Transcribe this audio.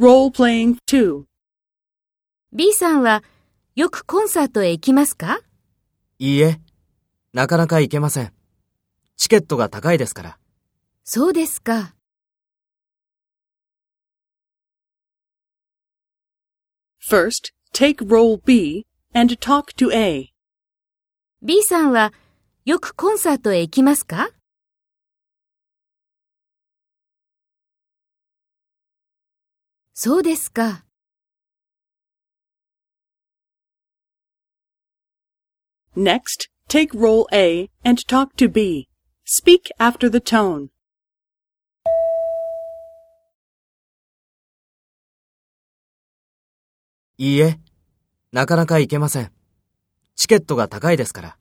Role playing 2. B さんはよくコンサートへ行きますか？いいえ、なかなか行けません。チケットが高いですから。そうですか。First, take role B and talk to A. B さんはよくコンサートへ行きますか？そうですか。Next, take role A and talk to B. Speak after the tone. いいえ、なかなか行けません。チケットが高いですから。